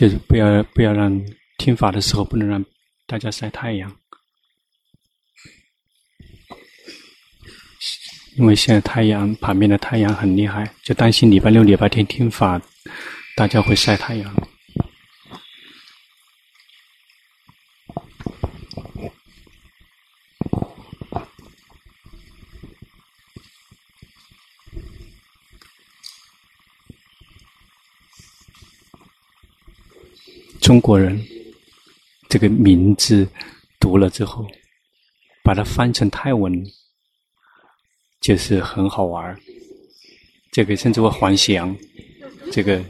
就是不要不要让听法的时候不能让大家晒太阳，因为现在太阳旁边的太阳很厉害，就担心礼拜六、礼拜天听法，大家会晒太阳。中国人这个名字读了之后，把它翻成泰文，就是很好玩。这个称之为“黄翔”，这个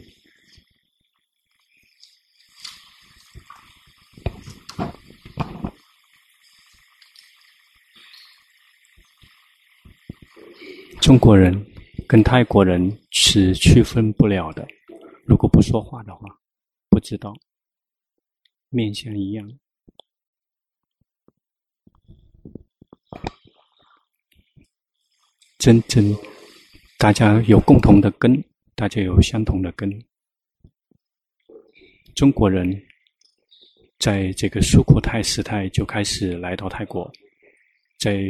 中国人跟泰国人是区分不了的。如果不说话的话，不知道。面相一样，真正大家有共同的根，大家有相同的根。中国人在这个苏库泰时代就开始来到泰国，在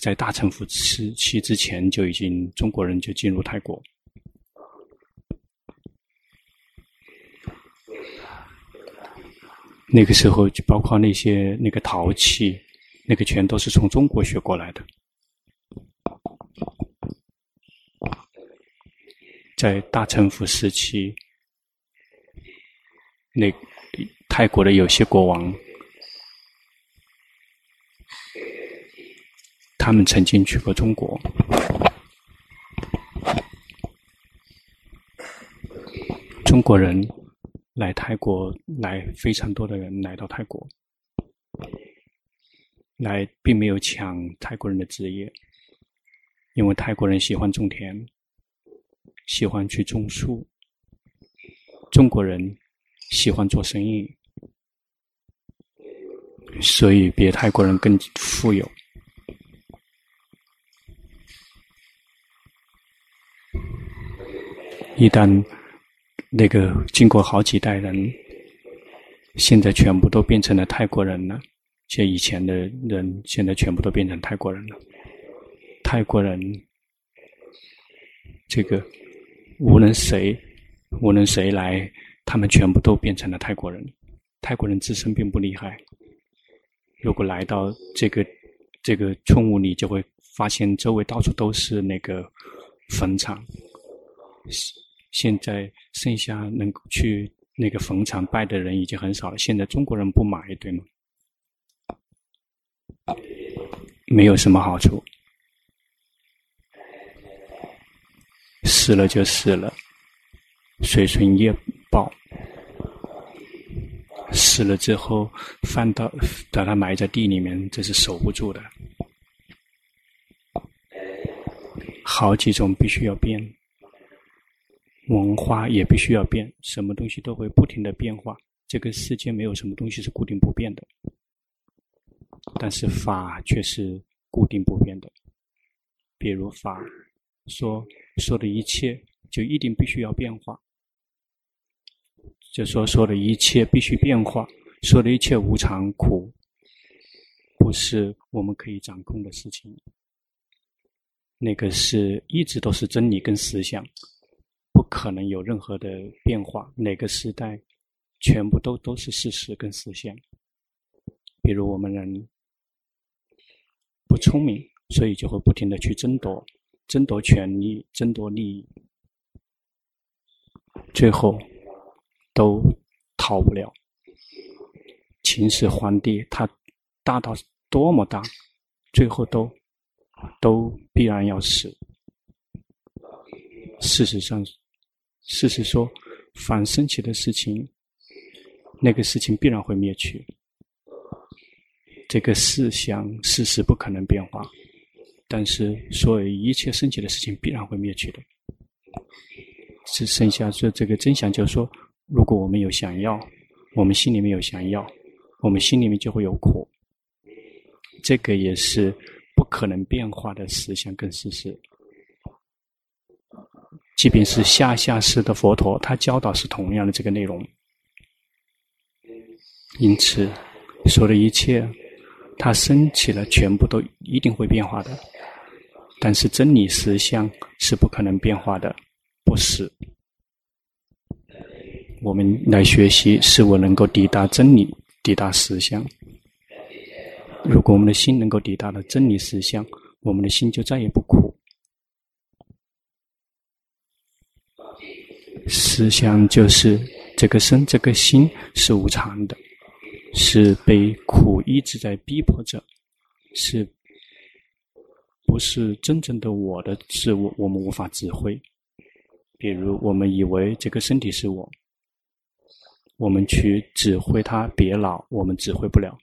在大乘佛时期之前就已经中国人就进入泰国。那个时候就包括那些那个陶器，那个全都是从中国学过来的。在大乘府时期，那泰国的有些国王，他们曾经去过中国，中国人。来泰国，来非常多的人来到泰国，来并没有抢泰国人的职业，因为泰国人喜欢种田，喜欢去种树，中国人喜欢做生意，所以比泰国人更富有。一旦那个经过好几代人，现在全部都变成了泰国人了。像以前的人，现在全部都变成泰国人了。泰国人，这个无论谁，无论谁来，他们全部都变成了泰国人。泰国人自身并不厉害。如果来到这个这个村屋里，就会发现周围到处都是那个坟场。现在剩下能够去那个坟场拜的人已经很少了。现在中国人不买，对吗？没有什么好处，死了就死了，随顺业报。死了之后，翻到把它埋在地里面，这是守不住的。好几种必须要变。文化也必须要变，什么东西都会不停的变化。这个世界没有什么东西是固定不变的，但是法却是固定不变的。比如法说说的一切就一定必须要变化，就说说的一切必须变化，说的一切无常苦，不是我们可以掌控的事情。那个是一直都是真理跟实相。不可能有任何的变化，哪个时代，全部都都是事实跟实现。比如我们人不聪明，所以就会不停的去争夺、争夺权利、争夺利益，最后都逃不了。秦始皇帝他大到多么大，最后都都必然要死。事实上。事实说，凡升起的事情，那个事情必然会灭去。这个事想事实不可能变化，但是所有一切升起的事情必然会灭去的。只剩下说这个真相，就是说，如果我们有想要，我们心里面有想要，我们心里面就会有苦。这个也是不可能变化的实相跟事实。即便是下下世的佛陀，他教导是同样的这个内容。因此，所有的一切，它升起了，全部都一定会变化的。但是真理实相是不可能变化的，不是。我们来学习，是我能够抵达真理，抵达实相。如果我们的心能够抵达了真理实相，我们的心就再也不苦。实相就是这个身，这个心是无常的，是被苦一直在逼迫着，是。不是真正的我的事物，我们无法指挥。比如，我们以为这个身体是我，我们去指挥它别老，我们指挥不了；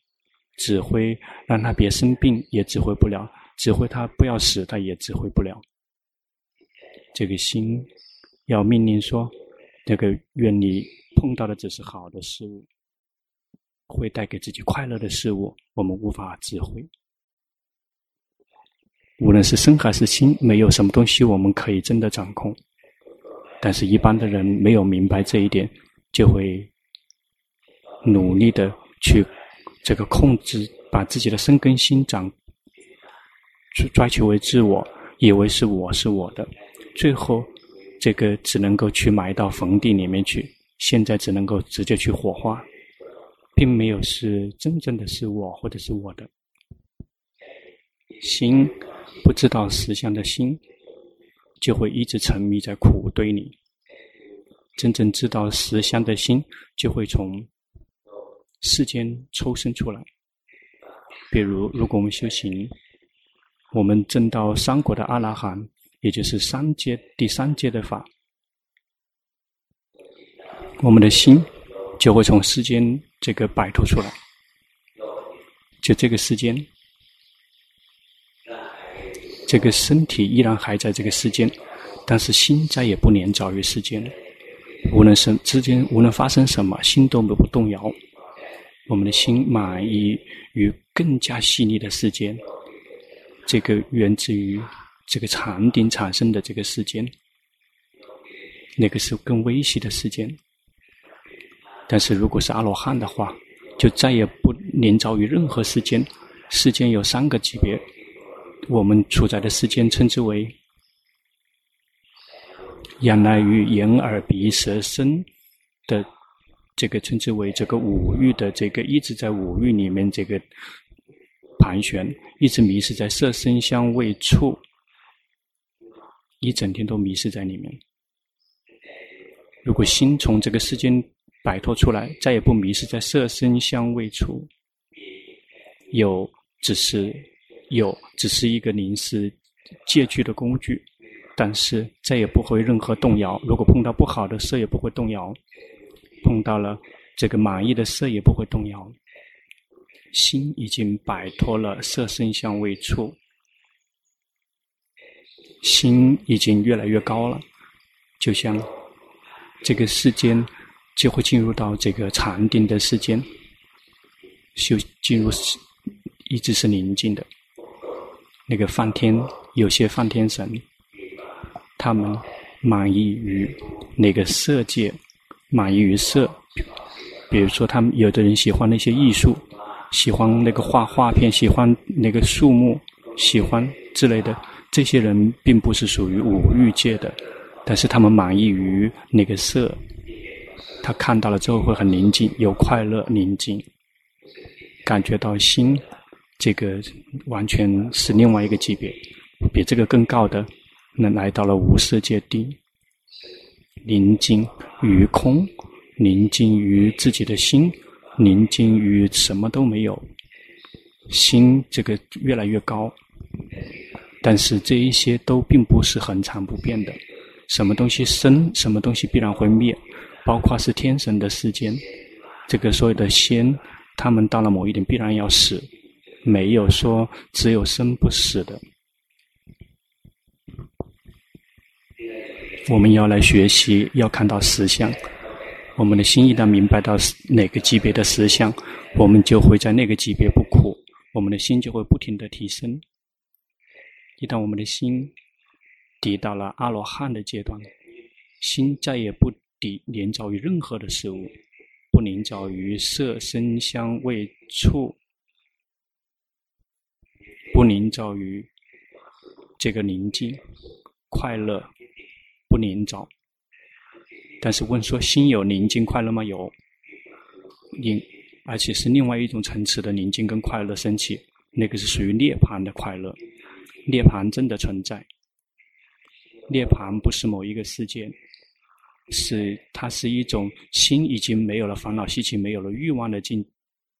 指挥让它别生病，也指挥不了；指挥它不要死，它也指挥不了。这个心要命令说：“那个愿你碰到的只是好的事物，会带给自己快乐的事物，我们无法指挥。”无论是身还是心，没有什么东西我们可以真的掌控。但是，一般的人没有明白这一点，就会努力的去这个控制，把自己的身跟心掌抓取为自我，以为是我是我的，最后这个只能够去埋到坟地里面去。现在只能够直接去火化，并没有是真正的是我或者是我的心。不知道实相的心，就会一直沉迷在苦堆里。真正知道实相的心，就会从世间抽身出来。比如，如果我们修行，我们证到三果的阿拉汉，也就是三阶第三阶的法，我们的心就会从世间这个摆脱出来，就这个世间。这个身体依然还在这个世间，但是心再也不黏着于世间了。无论是之间，无论发生什么，心都不动摇。我们的心满意于更加细腻的世间，这个源自于这个禅定产生的这个时间，那个是更微细的时间。但是如果是阿罗汉的话，就再也不黏着于任何时间。时间有三个级别。我们处在的时间称之为仰赖于眼耳鼻舌身的这个称之为这个五欲的这个一直在五欲里面这个盘旋，一直迷失在色声香味触，一整天都迷失在里面。如果心从这个世间摆脱出来，再也不迷失在色声香味触，有只是。有只是一个临时借据的工具，但是再也不会任何动摇。如果碰到不好的色，也不会动摇；碰到了这个满意的色，也不会动摇。心已经摆脱了色声香味触，心已经越来越高了，就像这个世间就会进入到这个禅定的世间，就进入一直是宁静的。那个梵天，有些梵天神，他们满意于那个色界，满意于色。比如说，他们有的人喜欢那些艺术，喜欢那个画画片，喜欢那个树木，喜欢之类的。这些人并不是属于五欲界的，但是他们满意于那个色，他看到了之后会很宁静，有快乐宁静，感觉到心。这个完全是另外一个级别，比这个更高的，能来到了无色界定，宁静于空，宁静于自己的心，宁静于什么都没有，心这个越来越高，但是这一些都并不是恒常不变的，什么东西生，什么东西必然会灭，包括是天神的世间，这个所有的仙，他们到了某一点必然要死。没有说只有生不死的，我们要来学习，要看到实相。我们的心一旦明白到哪个级别的实相，我们就会在那个级别不苦，我们的心就会不停地提升。一旦我们的心抵达了阿罗汉的阶段，心再也不抵连着于任何的事物，不凝着于色声香味触，不凝着于这个宁静快乐，不凝着。但是问说心有宁静快乐吗？有，宁，而且是另外一种层次的宁静跟快乐升起，那个是属于涅槃的快乐。涅槃真的存在，涅槃不是某一个世界。是，它是一种心已经没有了烦恼习气，没有了欲望的境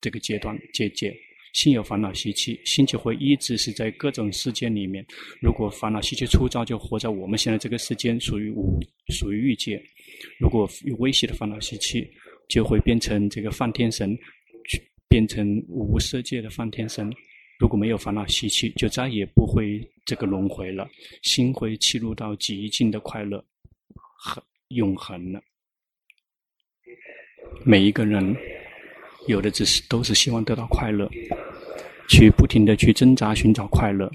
这个阶段境界。心有烦恼习气，心就会一直是在各种世界里面。如果烦恼习气粗糙，就活在我们现在这个世间，属于无属于欲界。如果有微细的烦恼习气，就会变成这个梵天神，变成无色界的梵天神。如果没有烦恼习气，就再也不会这个轮回了，心会契入到极尽的快乐和。永恒了。每一个人有的只是都是希望得到快乐，去不停的去挣扎寻找快乐，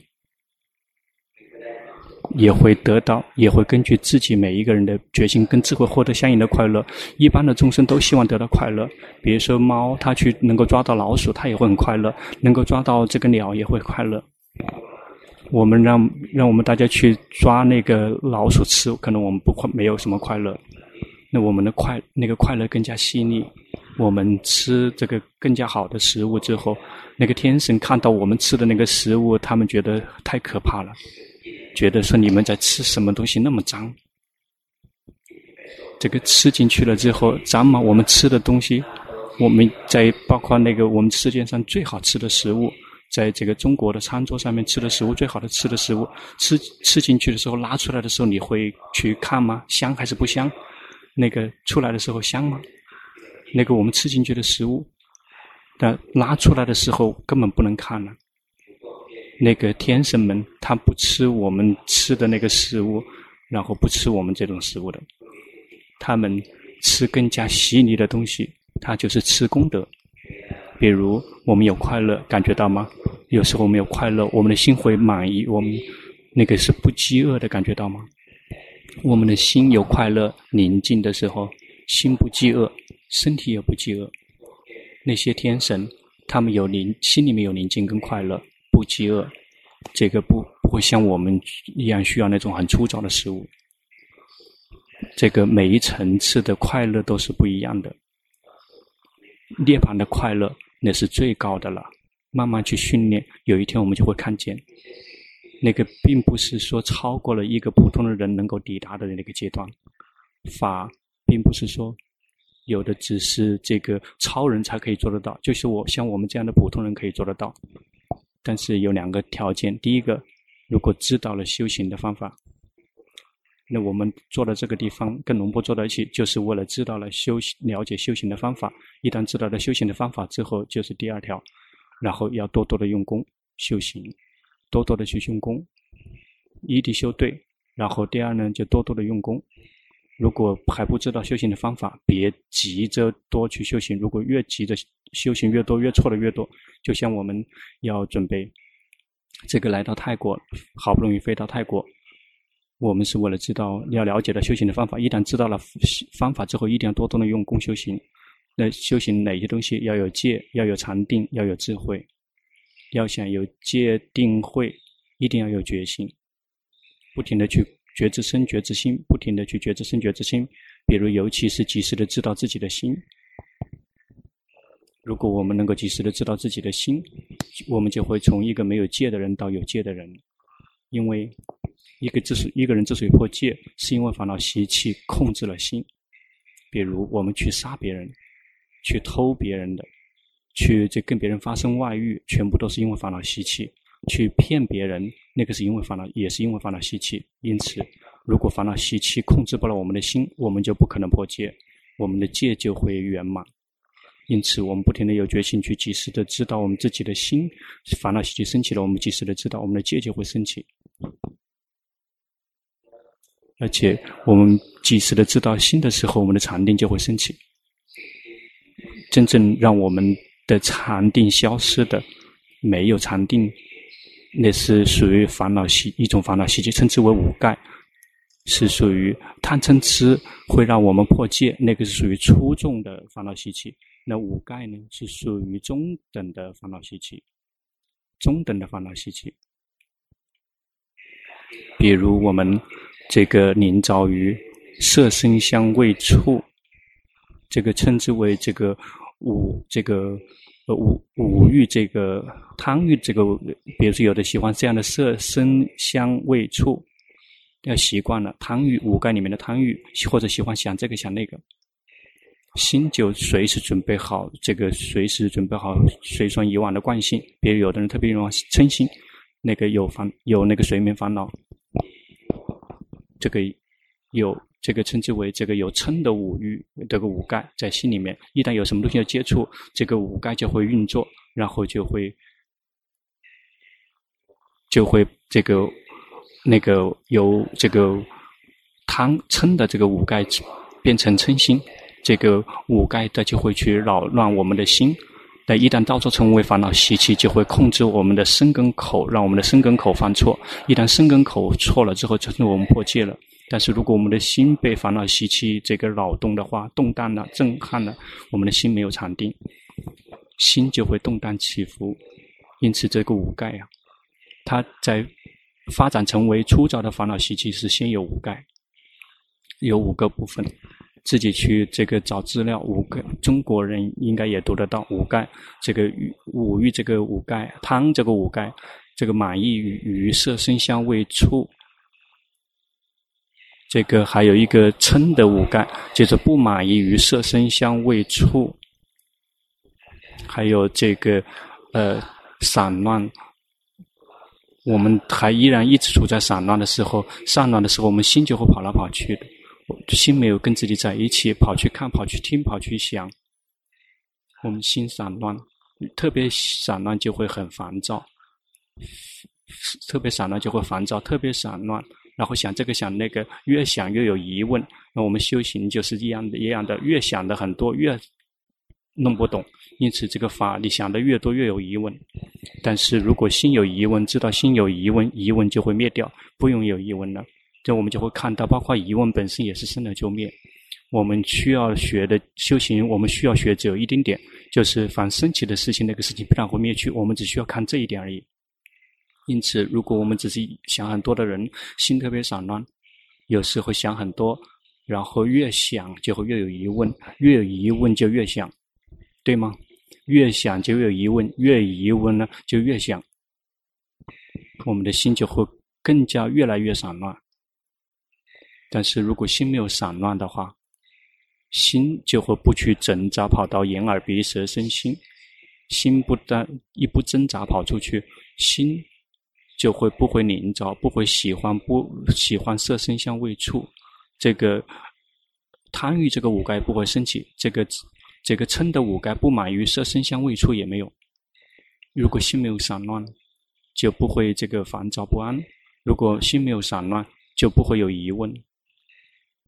也会得到，也会根据自己每一个人的决心跟智慧获得相应的快乐。一般的众生都希望得到快乐，比如说猫，它去能够抓到老鼠，它也会很快乐；能够抓到这个鸟，也会快乐。我们让让我们大家去抓那个老鼠吃，可能我们不快，没有什么快乐。那我们的快那个快乐更加细腻。我们吃这个更加好的食物之后，那个天神看到我们吃的那个食物，他们觉得太可怕了，觉得说你们在吃什么东西那么脏。这个吃进去了之后脏吗？我们吃的东西，我们在包括那个我们世界上最好吃的食物。在这个中国的餐桌上面吃的食物，最好的吃的食物，吃吃进去的时候，拉出来的时候，你会去看吗？香还是不香？那个出来的时候香吗？那个我们吃进去的食物，但拉出来的时候根本不能看了。那个天神们，他不吃我们吃的那个食物，然后不吃我们这种食物的，他们吃更加细腻的东西，他就是吃功德。比如我们有快乐，感觉到吗？有时候我们有快乐，我们的心会满意，我们那个是不饥饿的，感觉到吗？我们的心有快乐、宁静的时候，心不饥饿，身体也不饥饿。那些天神，他们有宁，心里面有宁静跟快乐，不饥饿，这个不不会像我们一样需要那种很粗糙的食物。这个每一层次的快乐都是不一样的。涅槃的快乐。那是最高的了，慢慢去训练，有一天我们就会看见，那个并不是说超过了一个普通的人能够抵达的那个阶段。法并不是说有的只是这个超人才可以做得到，就是我像我们这样的普通人可以做得到。但是有两个条件，第一个，如果知道了修行的方法。那我们坐在这个地方跟龙波坐到一起，就是为了知道了修行、了解修行的方法。一旦知道了修行的方法之后，就是第二条，然后要多多的用功修行，多多的去用功，一定修对。然后第二呢，就多多的用功。如果还不知道修行的方法，别急着多去修行。如果越急着修行越多，越错的越多。就像我们要准备这个来到泰国，好不容易飞到泰国。我们是为了知道要了解到修行的方法，一旦知道了方法之后，一定要多多的用功修行。那修行哪些东西？要有戒，要有禅定，要有智慧。要想有戒定慧，一定要有决心，不停的去觉知身觉知心，不停的去觉知身觉知心。比如，尤其是及时的知道自己的心。如果我们能够及时的知道自己的心，我们就会从一个没有戒的人到有戒的人，因为。一个之所一个人之所以破戒，是因为烦恼习气控制了心。比如我们去杀别人，去偷别人的，去这跟别人发生外遇，全部都是因为烦恼习气。去骗别人，那个是因为烦恼，也是因为烦恼习气。因此，如果烦恼习气控制不了我们的心，我们就不可能破戒，我们的戒就会圆满。因此，我们不停的有决心去及时的知道我们自己的心，烦恼习气升起了，我们及时的知道，我们的戒就会升起。而且，我们及时的知道心的时候，我们的禅定就会升起。真正让我们的禅定消失的，没有禅定，那是属于烦恼习一种烦恼习气，称之为五盖。是属于贪嗔痴，会让我们破戒，那个是属于粗重的烦恼习气。那五盖呢，是属于中等的烦恼习气，中等的烦恼习气。比如我们这个临着于色声香味触，这个称之为这个五这个五五欲这个贪欲这个，比如说有的喜欢这样的色声香味触。要习惯了贪欲五盖里面的贪欲，或者喜欢想这个想那个，心就随时准备好这个，随时准备好随顺以往的惯性。比如有的人特别容易嗔心，那个有烦有那个睡眠烦恼，这个有这个称之为这个有嗔的五欲，这个五盖在心里面，一旦有什么东西要接触，这个五盖就会运作，然后就会就会这个。那个由这个贪嗔的这个五盖变成嗔心，这个五盖的就会去扰乱我们的心。但一旦造作成为烦恼习气，就会控制我们的身跟口，让我们的身跟口犯错。一旦身跟口错了之后，就是我们破戒了。但是如果我们的心被烦恼习气这个扰动的话，动荡了、震撼了，我们的心没有禅定，心就会动荡起伏。因此，这个五盖啊，它在。发展成为粗糙的烦恼习气是先有五盖，有五个部分，自己去这个找资料。五个中国人应该也读得到五盖，这个五欲这个五盖，贪这个五盖，这个满意于于色声香味触，这个还有一个嗔的五盖，就是不满意于色声香味触，还有这个呃散乱。我们还依然一直处在散乱的时候，散乱的时候，我们心就会跑来跑去的，心没有跟自己在一起，跑去看，跑去听，跑去想。我们心散乱，特别散乱就会很烦躁，特别散乱就会烦躁，特别散乱，然后想这个想那个，越想越有疑问。那我们修行就是一样的，一样的，越想的很多，越弄不懂。因此，这个法你想的越多，越有疑问。但是如果心有疑问，知道心有疑问，疑问就会灭掉，不用有疑问了。这我们就会看到，包括疑问本身也是生了就灭。我们需要学的修行，我们需要学只有一丁点，就是凡升起的事情，那个事情必然会灭去。我们只需要看这一点而已。因此，如果我们只是想很多的人，心特别散乱，有时候想很多，然后越想就会越有疑问，越有疑问就越想，对吗？越想就越有疑问，越疑问呢就越想，我们的心就会更加越来越散乱。但是如果心没有散乱的话，心就会不去挣扎，跑到眼耳鼻舌身心，心不但一不挣扎跑出去，心就会不会凝着，不会喜欢不喜欢色声香味触，这个贪欲这个五盖不会升起，这个。这个嗔的五盖不满于色声香味触也没有。如果心没有散乱，就不会这个烦躁不安；如果心没有散乱，就不会有疑问；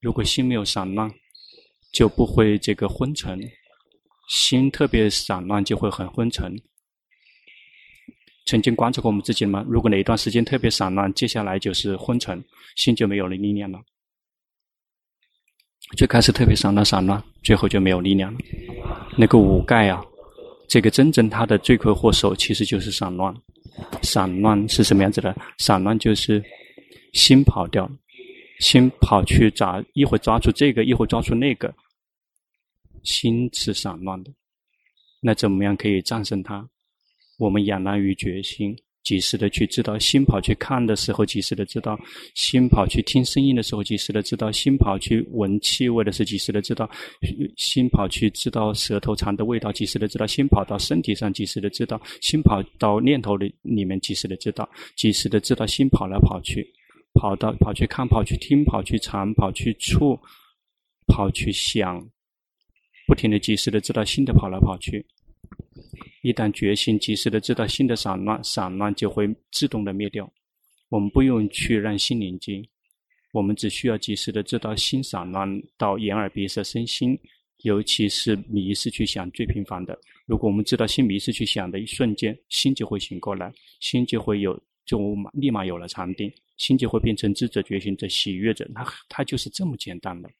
如果心没有散乱，就不会这个昏沉。心特别散乱，就会很昏沉。曾经观察过我们自己吗？如果哪一段时间特别散乱，接下来就是昏沉，心就没有了力量了。最开始特别散乱散乱，最后就没有力量了。那个五盖啊，这个真正它的罪魁祸首其实就是散乱。散乱是什么样子的？散乱就是心跑掉了，心跑去抓，一会抓住这个，一会抓住那个，心是散乱的。那怎么样可以战胜它？我们仰赖于决心。及时的去知道，心跑去看的时候，及时的知道；心跑去听声音的时候，及时的知道；心跑去闻气味的时候，及时的知道；心跑去知道舌头尝的味道，及时的知道；心跑到身体上，及时的知道；心跑到念头里里面，及时的知道；及时的知道，心跑来跑去，跑到跑去看，跑去听，跑去尝，跑去触，跑去想，不停的及时的知道，心的跑来跑去。一旦觉醒，及时的知道心的散乱，散乱就会自动的灭掉。我们不用去让心宁静，我们只需要及时的知道心散乱到眼耳鼻舌身心，尤其是迷失去想最频繁的。如果我们知道心迷失去想的一瞬间，心就会醒过来，心就会有就立马有了禅定，心就会变成知者、觉醒者、喜悦者。那它就是这么简单的，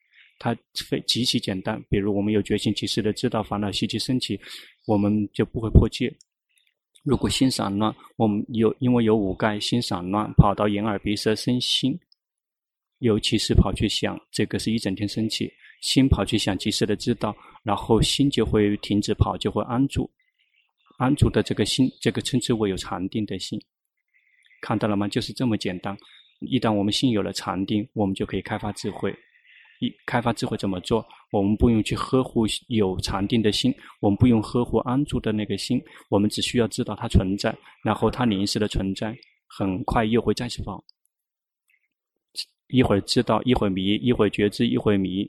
它非极其简单。比如我们有觉醒，及时的知道烦恼习气升起，我们就不会破戒。如果心散乱，我们有因为有五盖，心散乱，跑到眼耳鼻舌身心，尤其是跑去想，这个是一整天生气，心跑去想，及时的知道，然后心就会停止跑，就会安住。安住的这个心，这个称之为有禅定的心，看到了吗？就是这么简单。一旦我们心有了禅定，我们就可以开发智慧。一开发智慧怎么做？我们不用去呵护有禅定的心，我们不用呵护安住的那个心，我们只需要知道它存在，然后它临时的存在，很快又会再次放。一会儿知道，一会儿迷，一会儿觉知，一会儿迷，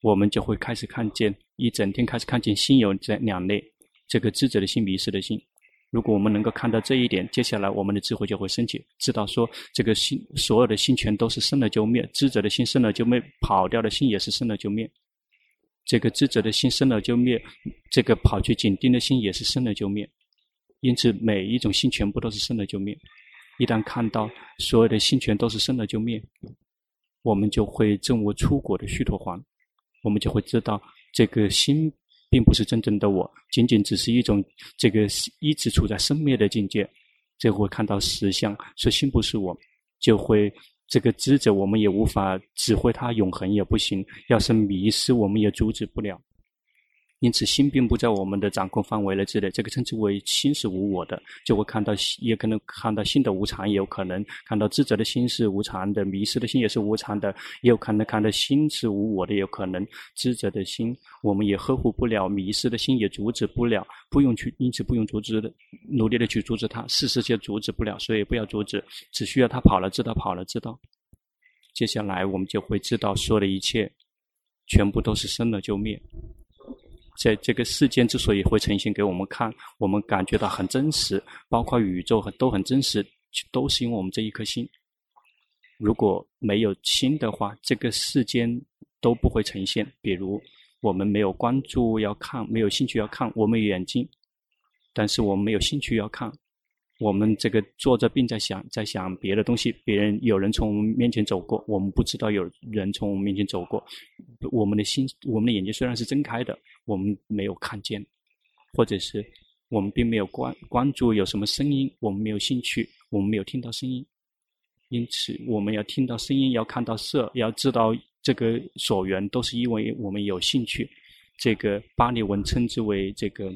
我们就会开始看见，一整天开始看见心有这两类。这个智者的心，迷失的心。如果我们能够看到这一点，接下来我们的智慧就会升起，知道说这个心，所有的心全都是生了就灭。智者的心生了就灭，跑掉的心也是生了就灭。这个智者的心生了就灭，这个跑去紧盯的心也是生了就灭。因此，每一种心全部都是生了就灭。一旦看到所有的心全都是生了就灭，我们就会证悟出果的须陀洹，我们就会知道这个心。并不是真正的我，仅仅只是一种这个一直处在生灭的境界，就会看到实相，说心不是我，就会这个知者，我们也无法指挥它永恒也不行，要是迷失，我们也阻止不了。因此，心并不在我们的掌控范围内之内，这个称之为心是无我的，就会看到，也可能看到心的无常，也有可能看到智者的心是无常的，迷失的心也是无常的，也有可能看到心是无我的，也有可能智者的心我们也呵护不了，迷失的心也阻止不了，不用去，因此不用阻止的，努力的去阻止它，事实却阻止不了，所以不要阻止，只需要它跑了，知道跑了，知道。接下来我们就会知道，说的一切全部都是生了就灭。在这个世间之所以会呈现给我们看，我们感觉到很真实，包括宇宙很都很真实，都是因为我们这一颗心。如果没有心的话，这个世间都不会呈现。比如我们没有关注要看，没有兴趣要看，我们眼睛，但是我们没有兴趣要看。我们这个坐着并在想，在想别的东西。别人有人从我们面前走过，我们不知道有人从我们面前走过。我们的心，我们的眼睛虽然是睁开的，我们没有看见，或者是我们并没有关关注有什么声音，我们没有兴趣，我们没有听到声音。因此，我们要听到声音，要看到色，要知道这个所缘，都是因为我们有兴趣。这个巴利文称之为这个，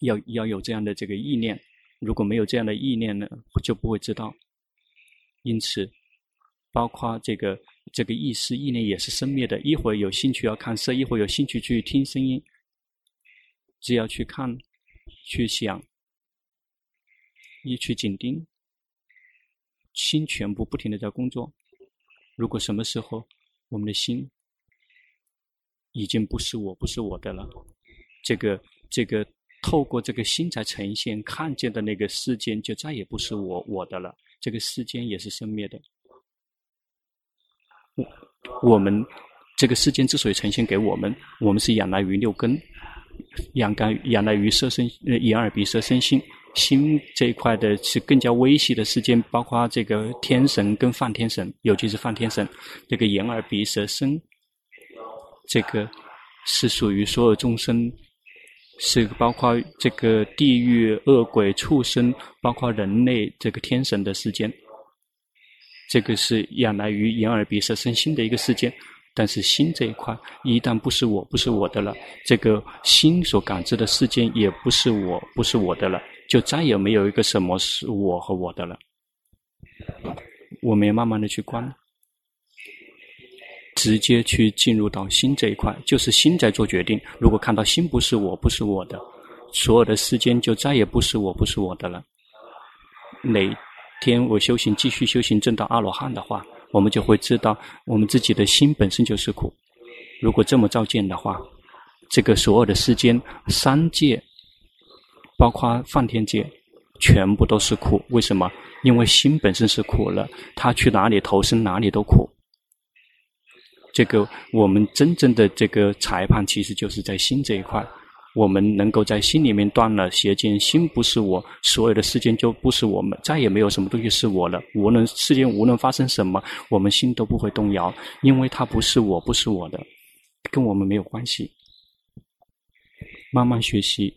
要要有这样的这个意念。如果没有这样的意念呢，就不会知道。因此，包括这个这个意识意念也是生灭的。一会儿有兴趣要看色，一会儿有兴趣去听声音。只要去看、去想、一去紧盯，心全部不停的在工作。如果什么时候我们的心已经不是我，不是我的了，这个这个。透过这个心才呈现看见的那个世间，就再也不是我我的了。这个世间也是生灭的。我我们这个世间之所以呈现给我们，我们是仰赖于六根，仰干仰赖于色身呃眼耳鼻舌身心。心这一块的是更加微细的世间，包括这个天神跟梵天神，尤其是梵天神，这个眼耳鼻舌身，这个是属于所有众生。是包括这个地狱、恶鬼、畜生，包括人类这个天神的世间，这个是仰赖于眼耳鼻舌身心的一个世界。但是心这一块，一旦不是我，不是我的了，这个心所感知的世间也不是我，不是我的了，就再也没有一个什么是我和我的了。我们要慢慢的去观。直接去进入到心这一块，就是心在做决定。如果看到心不是我，不是我的，所有的世间就再也不是我，不是我的了。哪天我修行继续修行证到阿罗汉的话，我们就会知道我们自己的心本身就是苦。如果这么照见的话，这个所有的世间三界，包括梵天界，全部都是苦。为什么？因为心本身是苦了，他去哪里投生，哪里都苦。这个我们真正的这个裁判，其实就是在心这一块。我们能够在心里面断了邪见，心不是我，所有的世间就不是我们，再也没有什么东西是我了。无论世间无论发生什么，我们心都不会动摇，因为它不是我，不是我的，跟我们没有关系。慢慢学习，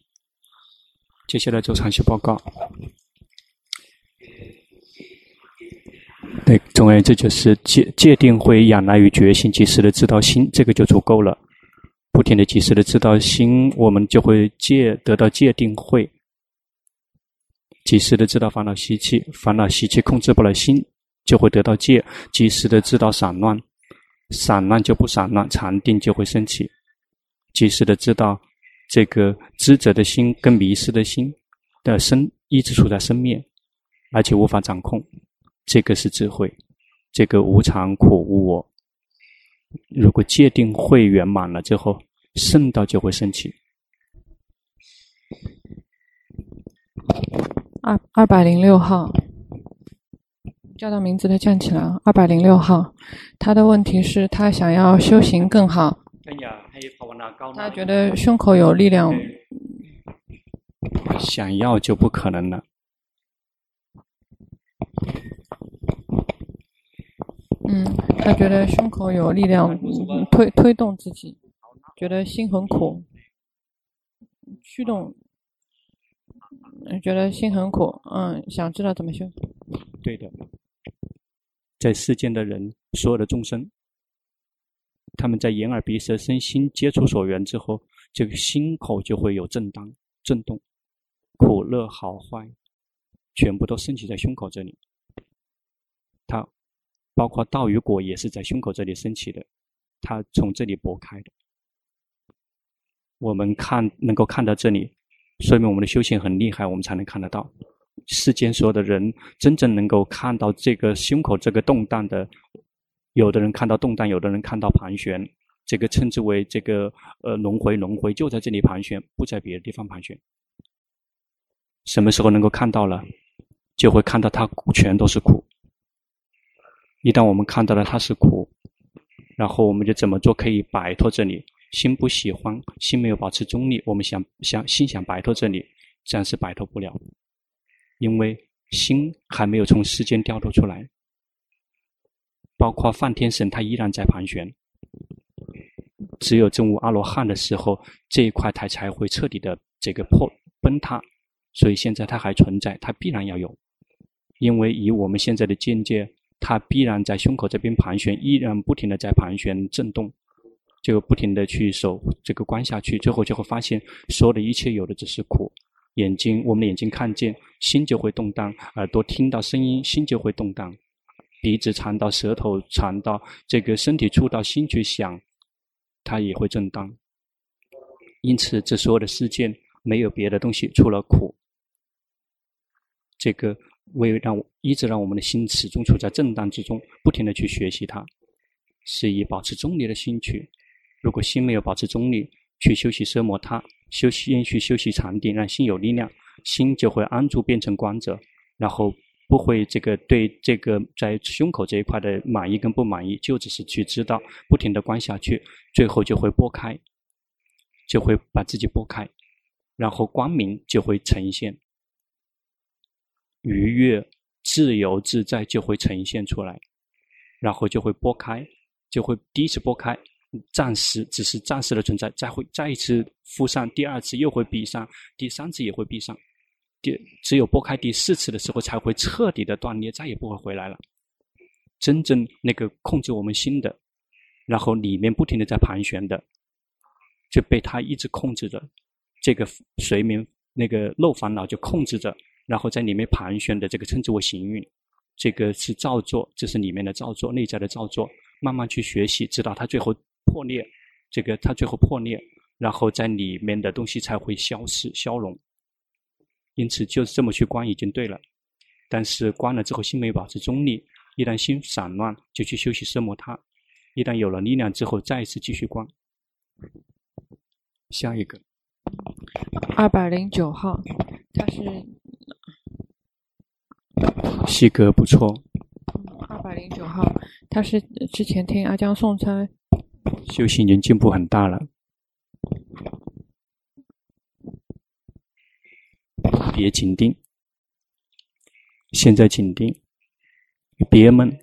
接下来做长期报告。对，总而言之就是戒戒定慧仰赖于觉性，及时的知道心，这个就足够了。不停的及时的知道心，我们就会戒得到戒定慧。及时的知道烦恼习气，烦恼习气控制不了心，就会得到戒。及时的知道散乱，散乱就不散乱，禅定就会升起。及时的知道这个知者的心跟迷失的心的生一直处在生灭，而且无法掌控，这个是智慧。这个无常苦无我。如果界定会圆满了之后，圣道就会升起。二二百零六号，叫到名字的站起来。二百零六号，他的问题是，他想要修行更好。他觉得胸口有力量。想要就不可能了。嗯，他觉得胸口有力量推推动自己，觉得心很苦，驱动，觉得心很苦，嗯，想知道怎么修。对的，在世间的人，所有的众生，他们在眼耳鼻舌身心接触所缘之后，这个心口就会有震荡、震动，苦乐好坏，全部都升起在胸口这里。包括道与果也是在胸口这里升起的，它从这里拨开的。我们看能够看到这里，说明我们的修行很厉害，我们才能看得到。世间所有的人真正能够看到这个胸口这个动荡的，有的人看到动荡，有的人看到盘旋，这个称之为这个呃轮回，轮回就在这里盘旋，不在别的地方盘旋。什么时候能够看到了，就会看到它全都是苦。一旦我们看到了它是苦，然后我们就怎么做可以摆脱这里？心不喜欢，心没有保持中立，我们想想心想摆脱这里，暂时摆脱不了，因为心还没有从世间掉落出来。包括梵天神，他依然在盘旋。只有证悟阿罗汉的时候，这一块台才会彻底的这个破崩塌。所以现在它还存在，它必然要有，因为以我们现在的境界。它必然在胸口这边盘旋，依然不停的在盘旋震动，就不停的去守这个关下去，最后就会发现，所有的一切有的只是苦。眼睛，我们的眼睛看见，心就会动荡；耳朵听到声音，心就会动荡；鼻子尝到，舌头尝到，这个身体触到，心去想，它也会震荡。因此，这所有的事件没有别的东西，除了苦。这个。为让一直让我们的心始终处在震荡之中，不停的去学习它，是以保持中立的心去。如果心没有保持中立，去休息奢摩他，修习去修习禅定，让心有力量，心就会安住变成光泽，然后不会这个对这个在胸口这一块的满意跟不满意，就只是去知道，不停的观下去，最后就会拨开，就会把自己拨开，然后光明就会呈现。愉悦、自由自在就会呈现出来，然后就会拨开，就会第一次拨开，暂时只是暂时的存在，再会再一次敷上，第二次又会闭上，第三次也会闭上，第只有拨开第四次的时候，才会彻底的断裂，再也不会回来了。真正那个控制我们心的，然后里面不停的在盘旋的，就被他一直控制着，这个随眠那个漏烦恼就控制着。然后在里面盘旋的这个称之为行运，这个是造作，这是里面的造作，内在的造作。慢慢去学习，直到它最后破裂，这个它最后破裂，然后在里面的东西才会消失消融。因此，就是这么去观已经对了。但是观了之后，心没保持中立，一旦心散乱，就去休息奢摩他。一旦有了力量之后，再一次继续观。下一个，二百零九号，他是。西格不错。二百零九号，他是之前听阿江送餐，修行已经进步很大了。别紧盯。现在紧盯，别闷，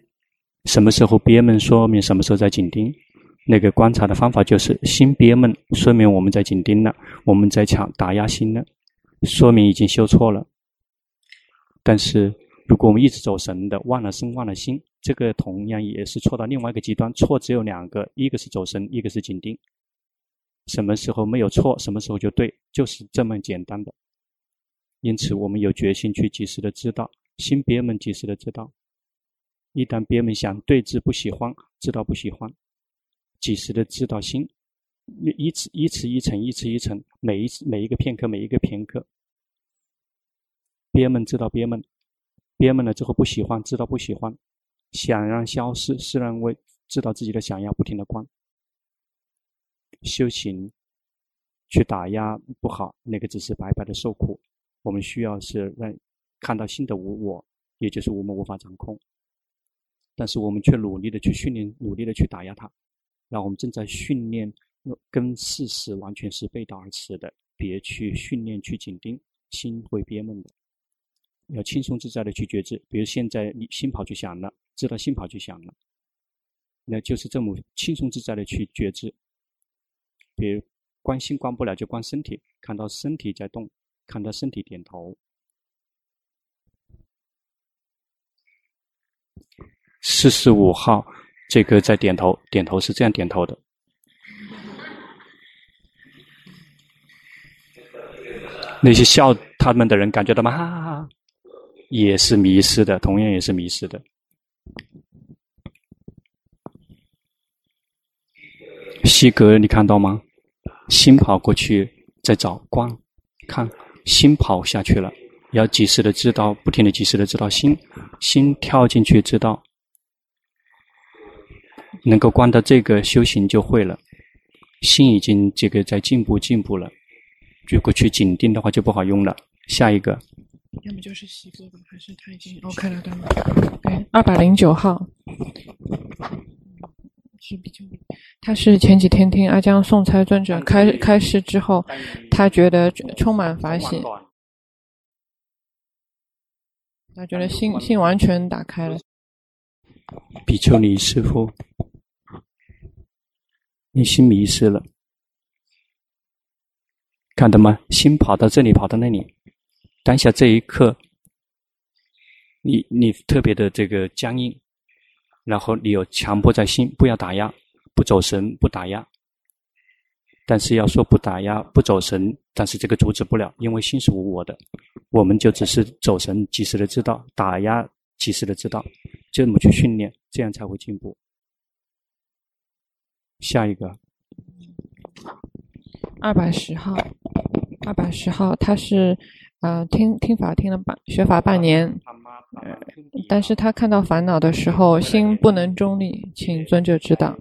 什么时候憋闷，说明什么时候在紧盯。那个观察的方法就是心憋闷，说明我们在紧盯了，我们在抢打压心了，说明已经修错了。但是如果我们一直走神的，忘了身忘了心，这个同样也是错到另外一个极端。错只有两个，一个是走神，一个是紧盯。什么时候没有错，什么时候就对，就是这么简单的。因此，我们有决心去及时的知道。心别闷，及时的知道。一旦别闷想对治不喜欢，知道不喜欢，及时的知道心，一次一次一层一次一层，每一次每一个片刻每一个片刻，别闷知道别闷，憋闷了之后不喜欢，知道不喜欢，想让消失，是认为知道自己的想要，不停的观。修行去打压不好，那个只是白白的受苦。我们需要是让。看到心的无我，也就是我们无法掌控，但是我们却努力的去训练，努力的去打压它。那我们正在训练，跟事实完全是背道而驰的。别去训练去紧盯，心会憋闷的。要轻松自在的去觉知。比如现在你心跑去想了，知道心跑去想了，那就是这么轻松自在的去觉知。比如观心观不了，就观身体，看到身体在动，看到身体点头。四十五号，这个在点头，点头是这样点头的。那些笑他们的人感觉到吗？哈哈哈，也是迷失的，同样也是迷失的。西格，你看到吗？心跑过去，在找光，看心跑下去了，要及时的知道，不停的及时的知道心，心跳进去知道。能够观到这个修行就会了，心已经这个在进步进步了。如果去紧盯的话就不好用了。下一个，要么就是习作吧，还是他已经 OK 了，对吗？对，二百零九号是比较，他是前几天听阿江颂猜尊者开开示之后，他觉得充满法喜，他觉得心心完全打开了。比丘尼师傅。你心迷失了，看到吗？心跑到这里，跑到那里。当下这一刻，你你特别的这个僵硬，然后你有强迫在心，不要打压，不走神，不打压。但是要说不打压，不走神，但是这个阻止不了，因为心是无我的。我们就只是走神，及时的知道；打压，及时的知道，这么去训练，这样才会进步。下一个，二百十号，二百十号，他是，呃，听听法听了半学法半年，呃，但是他看到烦恼的时候，心不能中立，请尊者指导。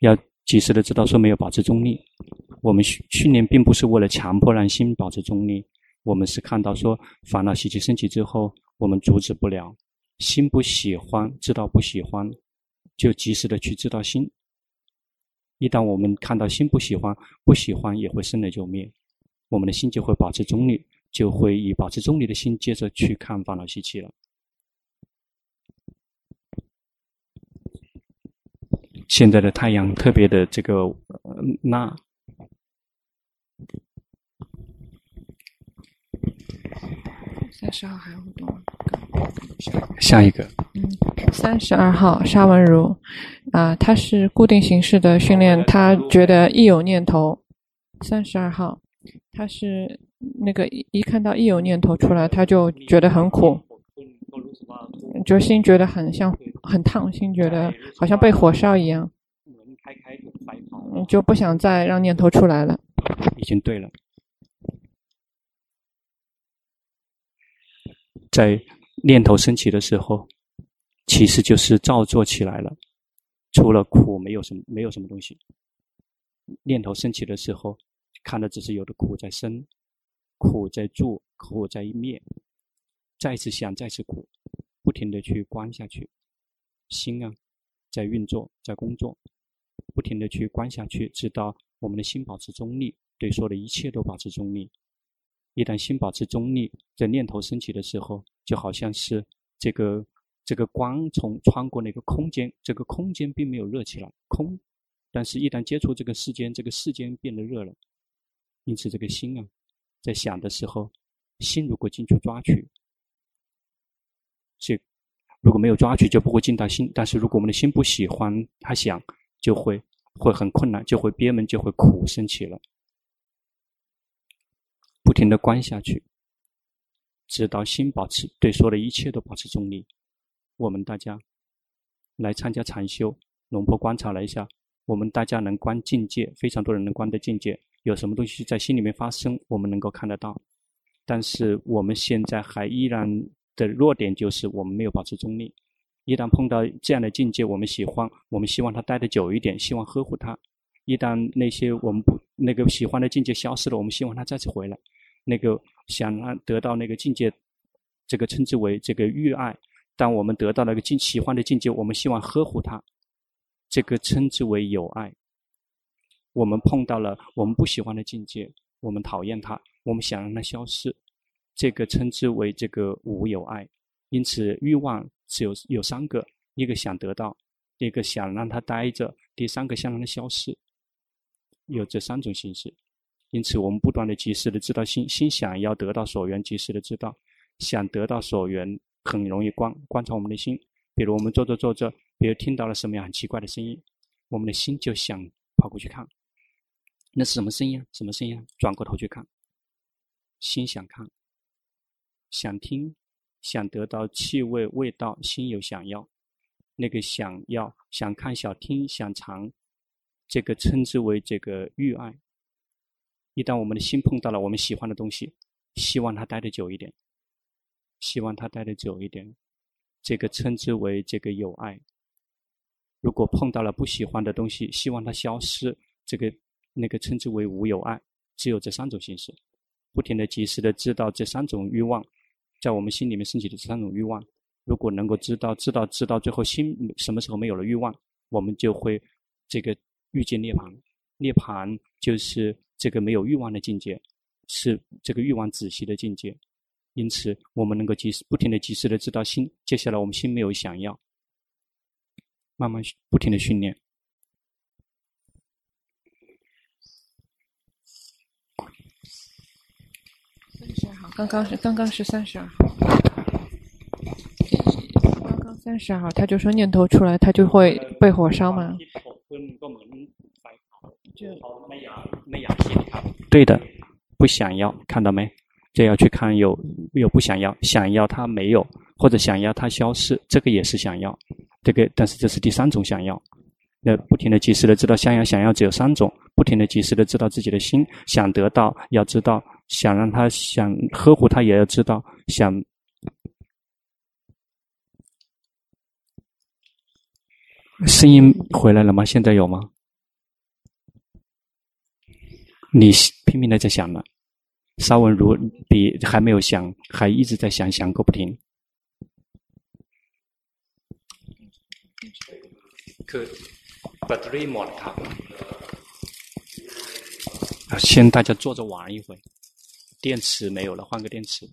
要及时的知道说没有保持中立，我们训训练并不是为了强迫让心保持中立，我们是看到说烦恼习气升起之后，我们阻止不了。心不喜欢，知道不喜欢，就及时的去知道心。一旦我们看到心不喜欢，不喜欢也会生来就灭，我们的心就会保持中立，就会以保持中立的心接着去看烦恼习气了。现在的太阳特别的这个呃三十号还有很多。下一个，嗯，三十二号沙文如，啊，他是固定形式的训练，他觉得一有念头，三十二号，他是那个一一看到一有念头出来，他就觉得很苦，就心觉得很像很烫，心觉得好像被火烧一样，就不想再让念头出来了。已经对了，在。念头升起的时候，其实就是造作起来了。除了苦，没有什么，没有什么东西。念头升起的时候，看的只是有的苦在生，苦在住，苦在灭。再次想，再次苦，不停的去观下去。心啊，在运作，在工作，不停的去观下去，直到我们的心保持中立，对所有的一切都保持中立。一旦心保持中立，在念头升起的时候，就好像是这个这个光从穿过那个空间，这个空间并没有热起来，空，但是一旦接触这个世间，这个世间变得热了。因此，这个心啊，在想的时候，心如果进去抓取，这如果没有抓取，就不会进到心。但是如果我们的心不喜欢他想，就会会很困难，就会憋闷，就会苦升起了。不停的观下去，直到心保持对所有的一切都保持中立。我们大家来参加禅修，龙婆观察了一下，我们大家能观境界，非常多人能观的境界，有什么东西在心里面发生，我们能够看得到。但是我们现在还依然的弱点就是我们没有保持中立。一旦碰到这样的境界，我们喜欢，我们希望它待得久一点，希望呵护它。一旦那些我们不那个喜欢的境界消失了，我们希望它再次回来。那个想让得到那个境界，这个称之为这个欲爱。当我们得到了一个境喜欢的境界，我们希望呵护它，这个称之为有爱。我们碰到了我们不喜欢的境界，我们讨厌它，我们想让它消失，这个称之为这个无有爱。因此，欲望只有有三个：一个想得到，一个想让它待着，第三个想让它消失。有这三种形式。因此，我们不断的、及时的知道心心想要得到所缘，及时的知道想得到所缘，很容易观观察我们的心。比如我们坐着坐着，比如听到了什么样很奇怪的声音，我们的心就想跑过去看，那是什么声音啊？什么声音啊？转过头去看，心想看，想听，想得到气味味道，心有想要，那个想要想看、想听、想尝，这个称之为这个欲爱。一旦我们的心碰到了我们喜欢的东西，希望它待得久一点，希望它待得久一点，这个称之为这个有爱。如果碰到了不喜欢的东西，希望它消失，这个那个称之为无有爱。只有这三种形式，不停的、及时的知道这三种欲望，在我们心里面升起的这三种欲望。如果能够知道、知道、知道，最后心什么时候没有了欲望，我们就会这个遇见涅槃。涅槃就是。这个没有欲望的境界，是这个欲望止息的境界。因此，我们能够及时、不停的、及时的知道心。接下来，我们心没有想要，慢慢不停的训练。三十二号，刚刚是刚刚是三十二号，刚刚三十二号，他就说念头出来，他就会被火烧吗？就对的，不想要，看到没？这要去看有有不想要，想要它没有，或者想要它消失，这个也是想要。这个，但是这是第三种想要。那不停的、及时的知道想要，想要只有三种。不停的、及时的知道自己的心想得到，要知道想让他想呵护他，也要知道想。声音回来了吗？现在有吗？你拼命的在想呢，稍微如比还没有想，还一直在想，想个不停。可，battery mode 先大家坐着玩一会，电池没有了，换个电池。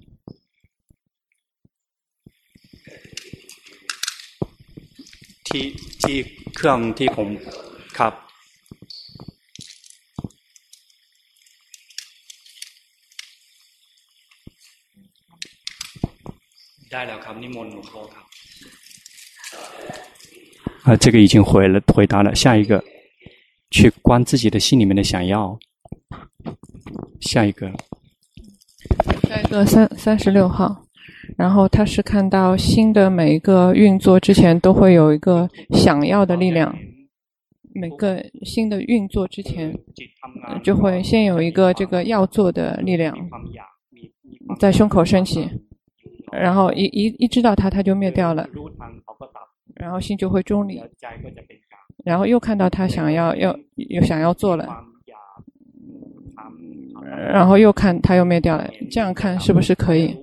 ที่ที่เครื่องที่ผมครับ 啊，这个已经回了，回答了。下一个，去观自己的心里面的想要。下一个，下一个三三十六号，然后他是看到新的每一个运作之前都会有一个想要的力量，每个新的运作之前就会先有一个这个要做的力量在胸口升起。然后一一一知道它，它就灭掉了。然后心就会中立。然后又看到他想要，要又想要做了。然后又看他又灭掉了。这样看是不是可以？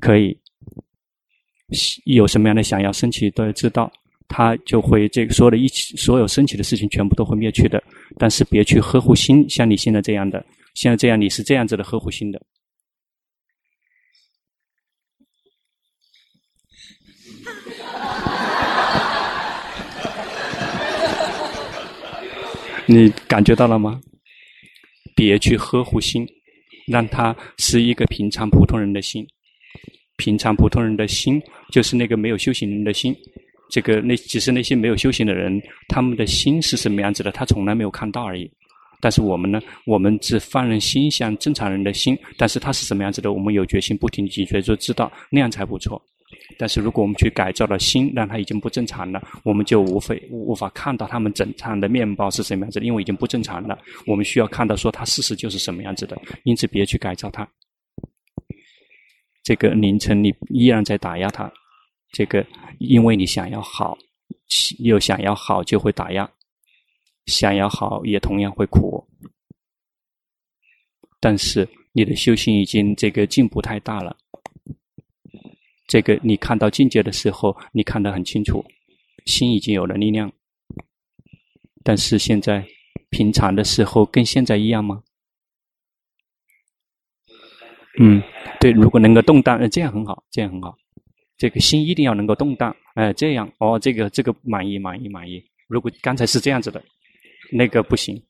可以。有什么样的想要升起，都要知道，他就会这个所有的一起所有升起的事情全部都会灭去的。但是别去呵护心，像你现在这样的，现在这样你是这样子的呵护心的。你感觉到了吗？别去呵护心，让它是一个平常普通人的心。平常普通人的心，就是那个没有修行人的心。这个那只是那些没有修行的人，他们的心是什么样子的，他从来没有看到而已。但是我们呢？我们只放任心像正常人的心，但是他是什么样子的，我们有决心，不停咀嚼就知道，那样才不错。但是如果我们去改造了心，让它已经不正常了，我们就无非无法看到他们正常的面包是什么样子，因为已经不正常了。我们需要看到说它事实就是什么样子的，因此别去改造它。这个凌晨你依然在打压它，这个因为你想要好，又想要好就会打压，想要好也同样会苦。但是你的修行已经这个进步太大了。这个你看到境界的时候，你看得很清楚，心已经有了力量。但是现在平常的时候跟现在一样吗？嗯，对，如果能够动荡，呃，这样很好，这样很好。这个心一定要能够动荡，哎，这样哦，这个这个满意满意满意。如果刚才是这样子的，那个不行。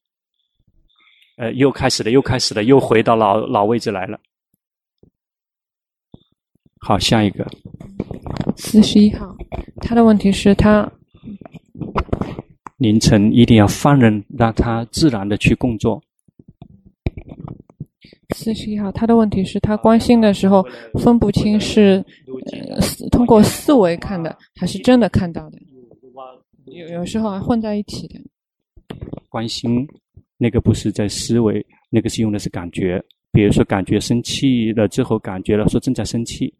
呃，又开始了，又开始了，又回到老老位置来了。好，下一个。四十一号，他的问题是他凌晨一定要放任，让他自然的去工作。四十一号，他的问题是他关心的时候分不清是呃通过思维看的，还是真的看到的，有有时候还混在一起的。关心那个不是在思维，那个是用的是感觉，比如说感觉生气了之后，感觉了说正在生气。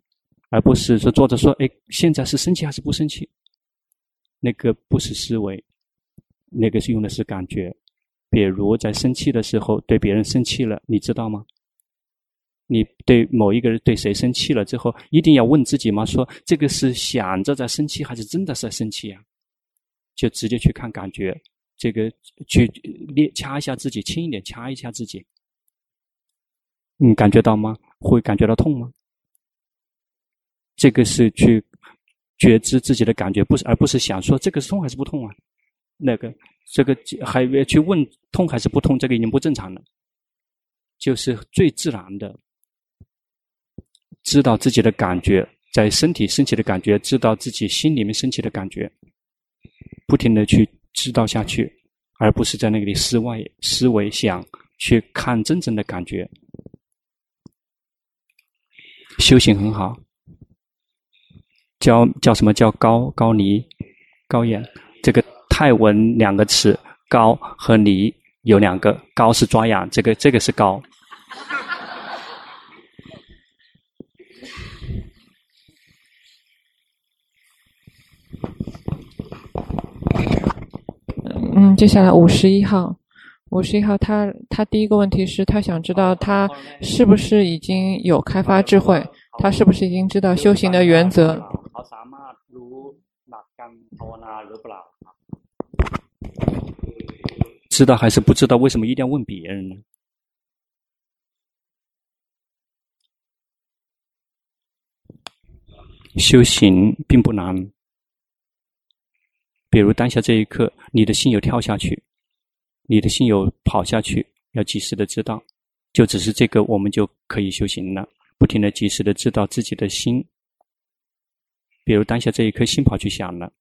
而不是说坐着说，哎，现在是生气还是不生气？那个不是思维，那个是用的是感觉。比如在生气的时候，对别人生气了，你知道吗？你对某一个人对谁生气了之后，一定要问自己吗？说这个是想着在生气，还是真的是在生气呀？就直接去看感觉，这个去捏掐一下自己，轻一点掐一下自己。你感觉到吗？会感觉到痛吗？这个是去觉知自己的感觉，不是，而不是想说这个是痛还是不痛啊？那个，这个还要去问痛还是不痛，这个已经不正常了。就是最自然的，知道自己的感觉，在身体升起的感觉，知道自己心里面升起的感觉，不停的去知道下去，而不是在那里思外思维想去看真正的感觉。修行很好。叫叫什么叫高高离高眼？这个泰文两个词高和离有两个，高是抓痒，这个这个是高。嗯，接下来五十一号，五十一号他他第一个问题是他想知道他是不是已经有开发智慧，他是不是已经知道修行的原则。知道还是不知道？为什么一定要问别人呢？修行并不难。比如当下这一刻，你的心有跳下去，你的心有跑下去，要及时的知道，就只是这个，我们就可以修行了。不停的及时的知道自己的心。比如当下这一刻，心跑去想了，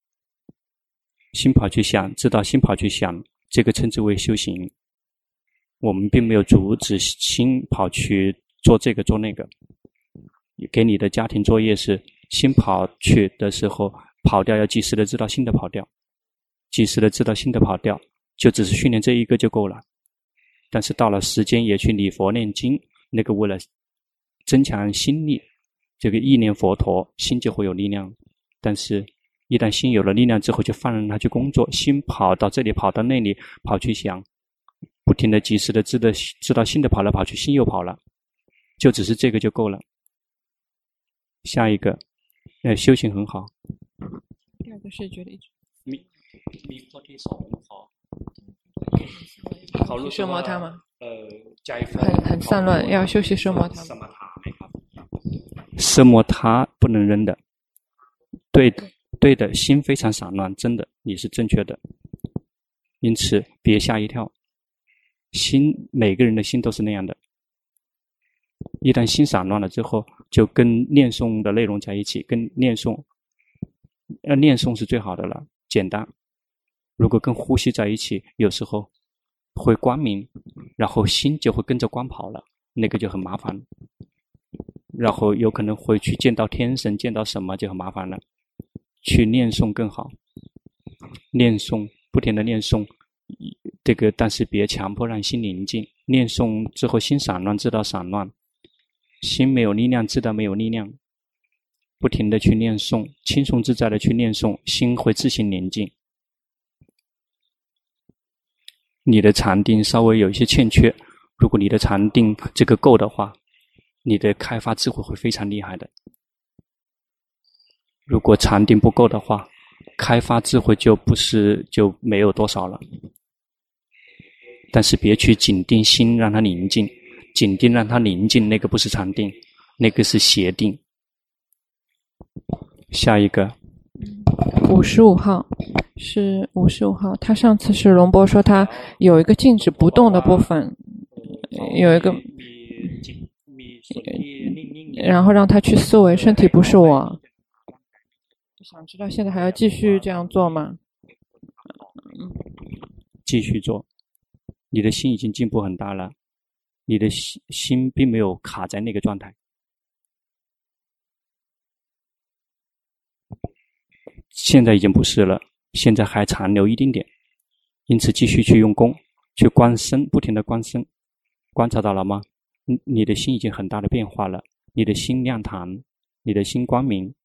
心跑去想，知道心跑去想，这个称之为修行。我们并没有阻止心跑去做这个做那个。给你的家庭作业是：心跑去的时候跑掉，要及时的知道心的跑掉，及时的知道心的跑掉，就只是训练这一个就够了。但是到了时间也去礼佛念经，那个为了增强心力。这个意念佛陀，心就会有力量。但是，一旦心有了力量之后，就放任他去工作。心跑到这里，跑到那里，跑去想，不停的、及时的知的知道心的跑来跑去，心又跑了，就只是这个就够了。下一个，呃，修行很好。第二个是觉得一直。奢摩他吗？呃，很很散乱，要休息奢摩他。奢摩他不能扔的，对的，对的，心非常散乱，真的，你是正确的。因此，别吓一跳。心，每个人的心都是那样的。一旦心散乱了之后，就跟念诵的内容在一起，跟念诵，呃，念诵是最好的了，简单。如果跟呼吸在一起，有时候会光明，然后心就会跟着光跑了，那个就很麻烦。然后有可能会去见到天神，见到什么就很麻烦了。去念诵更好，念诵，不停的念诵。这个，但是别强迫让心宁静。念诵之后，心散乱，知道散乱；心没有力量，知道没有力量。不停的去念诵，轻松自在的去念诵，心会自行宁静。你的禅定稍微有一些欠缺，如果你的禅定这个够的话，你的开发智慧会非常厉害的。如果禅定不够的话，开发智慧就不是就没有多少了。但是别去紧盯心，让它宁静，紧盯让它宁静，那个不是禅定，那个是邪定。下一个，五十五号是五十五号。他上次是龙波说他有一个静止不动的部分，有一个，然后让他去思维身体不是我。想知道现在还要继续这样做吗？继续做。你的心已经进步很大了，你的心心并没有卡在那个状态，现在已经不是了，现在还残留一丁点，因此继续去用功，去观身，不停的观身，观察到了吗？你你的心已经很大的变化了，你的心亮堂，你的心光明，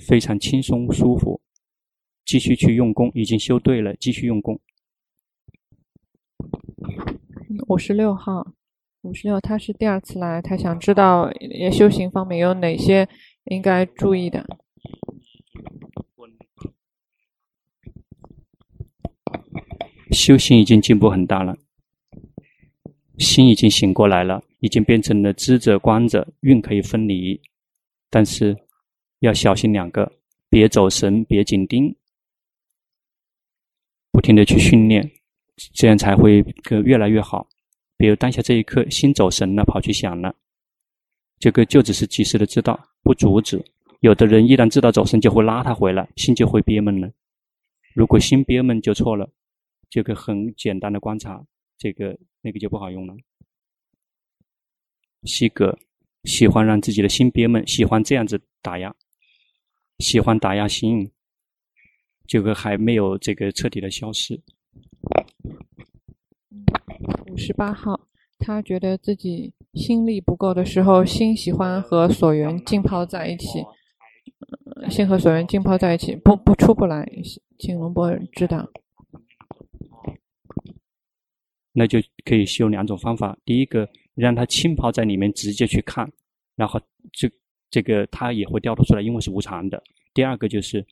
非常轻松舒服，继续去用功，已经修对了，继续用功。五十六号，五十六，他是第二次来，他想知道修行方面有哪些应该注意的。修行已经进步很大了，心已经醒过来了，已经变成了知者观者，运可以分离，但是要小心两个，别走神，别紧盯，不停的去训练。这样才会更越来越好。比如当下这一刻，心走神了，跑去想了，这个就只是及时的知道，不阻止。有的人一旦知道走神，就会拉他回来，心就会憋闷了。如果心憋闷就错了，这个很简单的观察，这个那个就不好用了。西格喜欢让自己的心憋闷，喜欢这样子打压，喜欢打压心，这个还没有这个彻底的消失。五十八号，他觉得自己心力不够的时候，心喜欢和所缘浸泡在一起，心和所缘浸泡在一起，不不出不来，请龙波指导。那就可以修两种方法，第一个让它浸泡在里面，直接去看，然后这这个它也会掉落出来，因为是无常的。第二个就是，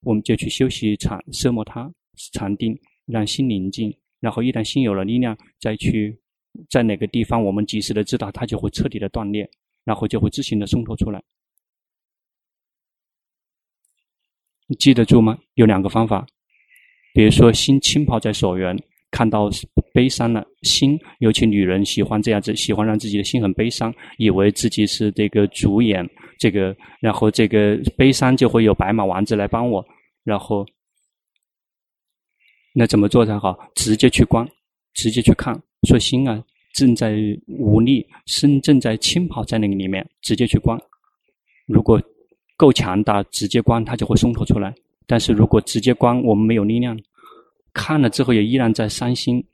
我们就去休息禅奢摩他禅定，让心宁静。然后一旦心有了力量，再去在哪个地方，我们及时的知道，它就会彻底的断裂，然后就会自行的松脱出来。记得住吗？有两个方法，比如说心浸泡在所缘，看到悲伤了，心尤其女人喜欢这样子，喜欢让自己的心很悲伤，以为自己是这个主演，这个然后这个悲伤就会有白马王子来帮我，然后。那怎么做才好？直接去观，直接去看，说心啊正在无力，心正在轻跑在那个里面，直接去观。如果够强大，直接观它就会松脱出来。但是如果直接观，我们没有力量，看了之后也依然在伤心，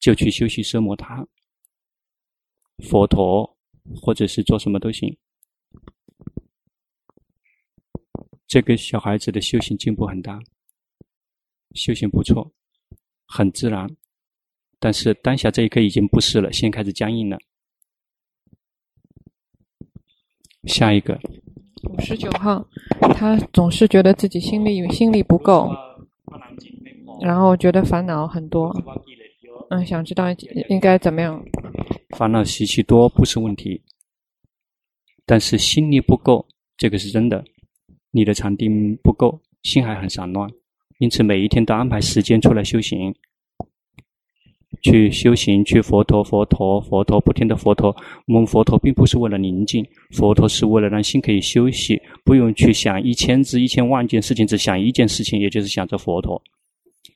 就去休息奢摩他、佛陀，或者是做什么都行。这个小孩子的修行进步很大。修行不错，很自然，但是当下这一刻已经不是了，先开始僵硬了。下一个，五十九号，他总是觉得自己心力心力不够，然后觉得烦恼很多，嗯，想知道应该怎么样？烦恼习气多不是问题，但是心力不够，这个是真的。你的禅定不够，心还很散乱，因此每一天都安排时间出来修行。去修行，去佛陀，佛陀，佛陀，不停的佛陀。我们佛陀并不是为了宁静，佛陀是为了让心可以休息，不用去想一千只、一千万件事情，只想一件事情，也就是想着佛陀。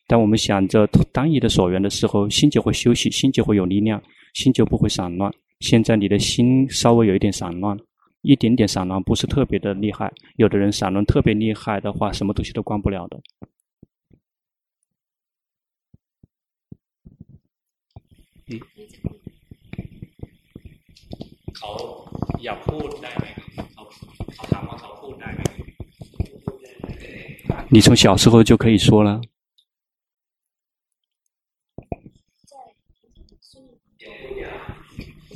当我们想着单一的所缘的时候，心就会休息，心就会有力量，心就不会散乱。现在你的心稍微有一点散乱，一点点散乱，不是特别的厉害。有的人散乱特别厉害的话，什么东西都关不了的。嗯，你从小时候就可以说了。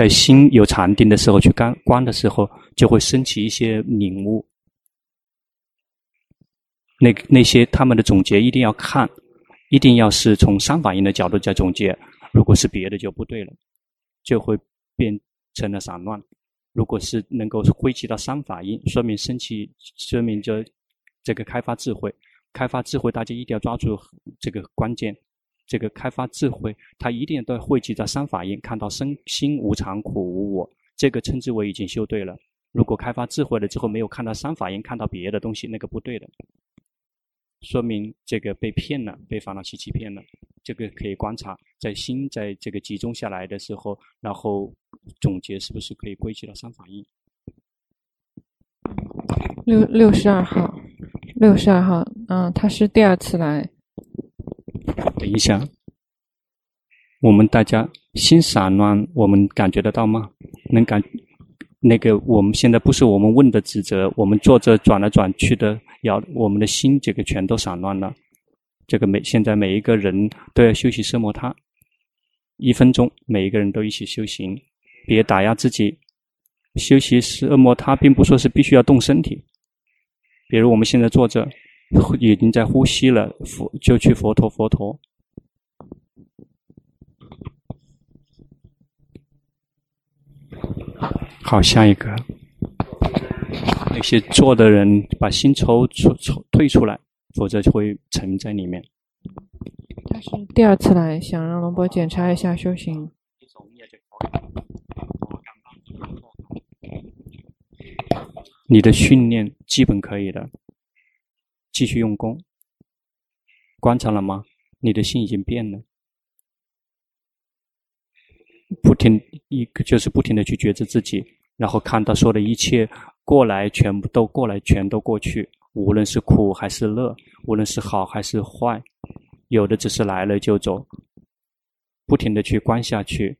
在心有禅定的时候，去观观的时候，就会升起一些领悟。那那些他们的总结一定要看，一定要是从三法印的角度在总结。如果是别的就不对了，就会变成了散乱。如果是能够归集到三法印，说明升起，说明就这个开发智慧，开发智慧，大家一定要抓住这个关键。这个开发智慧，它一定都汇集在三法印，看到身心无常、苦无我，这个称之为已经修对了。如果开发智慧了之后没有看到三法印，看到别的东西，那个不对的，说明这个被骗了，被烦恼习欺骗了。这个可以观察，在心在这个集中下来的时候，然后总结是不是可以归集到三法印？六六十二号，六十二号，嗯，他是第二次来。等一下，我们大家心散乱，我们感觉得到吗？能感那个？我们现在不是我们问的指责，我们坐着转来转去的，要我们的心这个全都散乱了。这个每现在每一个人都要休息奢摩他，一分钟，每一个人都一起修行，别打压自己。休息奢摩他，并不说是必须要动身体。比如我们现在坐着。已经在呼吸了，佛就去佛陀佛陀。好，下一个。那些做的人把心抽出抽退出来，否则就会沉在里面。他是第二次来，想让龙波检查一下修行。你的训练基本可以的。继续用功，观察了吗？你的心已经变了，不停一个就是不停的去觉知自己，然后看到说的一切过来，全部都过来，全都过去，无论是苦还是乐，无论是好还是坏，有的只是来了就走，不停的去观下去，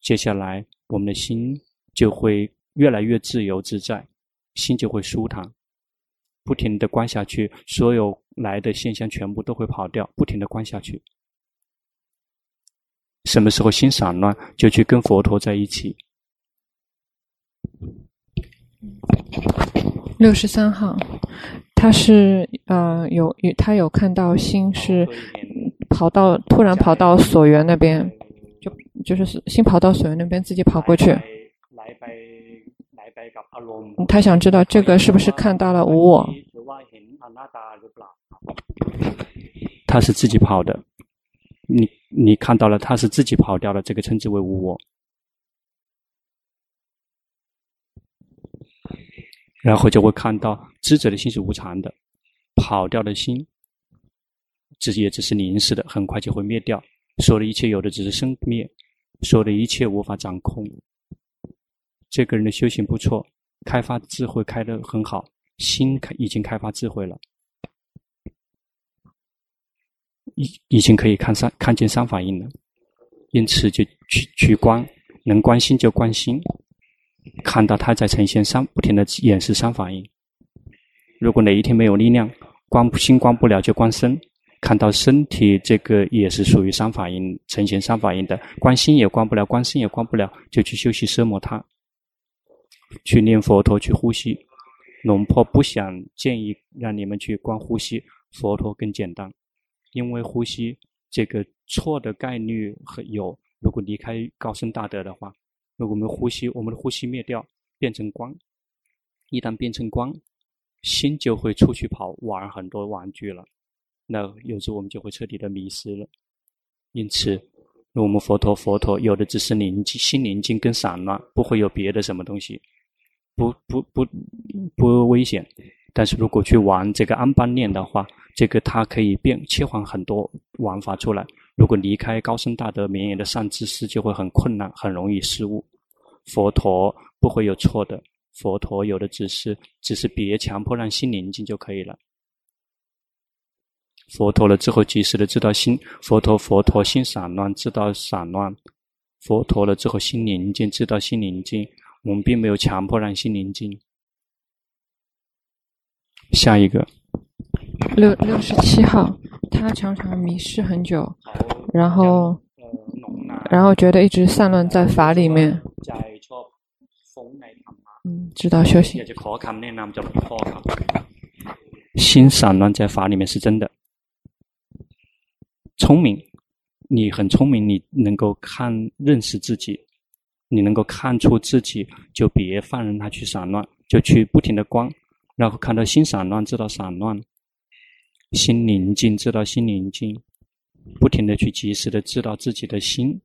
接下来我们的心就会越来越自由自在，心就会舒坦。不停的观下去，所有来的现象全部都会跑掉。不停的观下去，什么时候心散乱，就去跟佛陀在一起。六十三号，他是呃有他有看到心是跑到突然跑到所缘那边，就就是心跑到所缘那边自己跑过去。他想知道这个是不是看到了无我？他是自己跑的，你你看到了他是自己跑掉了，这个称之为无我。然后就会看到知者的心是无常的，跑掉的心，这也只是临时的，很快就会灭掉。所有的一切有的只是生灭，所有的一切无法掌控。这个人的修行不错，开发智慧开得很好，心开已经开发智慧了。已已经可以看三看见三法印了，因此就去去观，能观心就观心，看到他在呈现三不停的演示三法印。如果哪一天没有力量，观心观不了就观身，看到身体这个也是属于三法印呈现三法印的，观心也观不了，观身也观不了，就去休息奢摩他，去念佛陀去呼吸。龙婆不想建议让你们去观呼吸，佛陀更简单，因为呼吸这个错的概率很有。如果离开高僧大德的话，如果我们呼吸，我们的呼吸灭掉，变成光，一旦变成光，心就会出去跑，玩很多玩具了。那有时候我们就会彻底的迷失了。因此，我们佛陀佛陀有的只是宁静，心宁静跟散乱，不会有别的什么东西。不不不不危险，但是如果去玩这个安般念的话，这个它可以变切换很多玩法出来。如果离开高僧大德绵延的善知识，就会很困难，很容易失误。佛陀不会有错的，佛陀有的只是只是别强迫让心宁静就可以了。佛陀了之后及时的知道心，佛陀佛陀心散乱知道散乱，佛陀了之后心宁静知道心宁静。我们并没有强迫让心宁静。下一个，六六十七号，他常常迷失很久，然后，然后觉得一直散乱在法里面。嗯，知道修行。心散乱在法里面是真的。聪明，你很聪明，你能够看认识自己。你能够看出自己，就别放任它去散乱，就去不停的观，然后看到心散乱，知道散乱；心宁静，知道心宁静，不停的去及时的知道自己的心，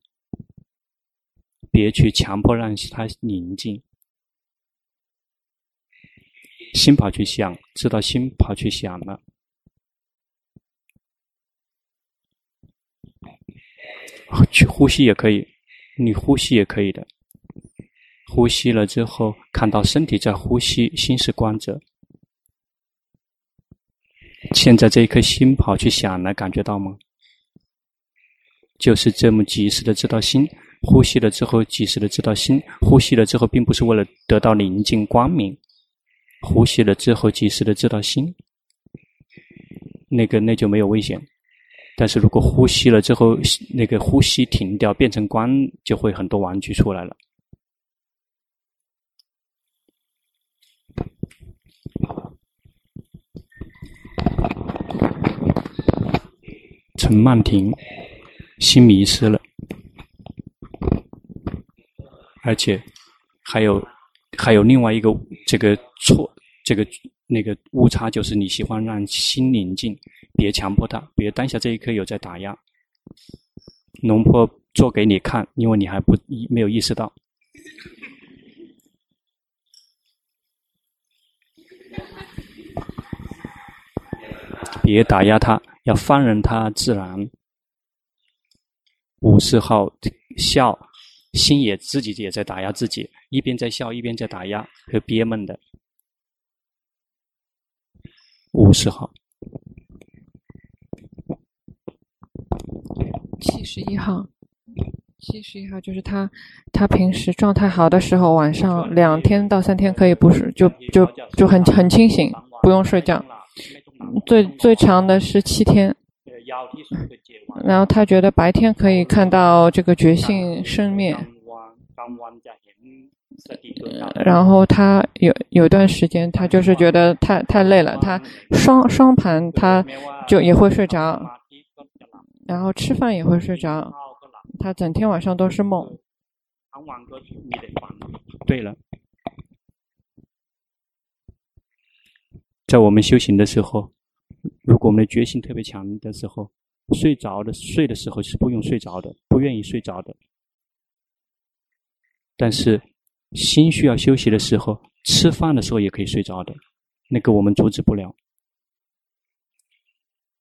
别去强迫让他宁静。心跑去想，知道心跑去想了，去呼吸也可以。你呼吸也可以的，呼吸了之后，看到身体在呼吸，心是观者。现在这一颗心跑去想了，感觉到吗？就是这么及时的知道心，呼吸了之后及时的知道心，呼吸了之后并不是为了得到宁静光明，呼吸了之后及时的知道心，那个那就没有危险。但是如果呼吸了之后，那个呼吸停掉，变成光，就会很多玩具出来了。陈曼婷，心迷失了，而且还有还有另外一个这个错，这个那个误差，就是你喜欢让心宁静。别强迫他，别当下这一刻有在打压。龙婆做给你看，因为你还不没有意识到。别打压他，要放任他自然。五十号笑，心也自己也在打压自己，一边在笑，一边在打压和憋闷的。五十号。七十一号，七十一号就是他，他平时状态好的时候，晚上两天到三天可以不睡，就就就很很清醒，不用睡觉。最最长的是七天，然后他觉得白天可以看到这个觉性生灭，然后他有有段时间他就是觉得太太累了，他双双盘他就也会睡着。然后吃饭也会睡着，他整天晚上都是梦。对了，在我们修行的时候，如果我们的决心特别强的时候，睡着的睡的时候是不用睡着的，不愿意睡着的。但是心需要休息的时候，吃饭的时候也可以睡着的，那个我们阻止不了。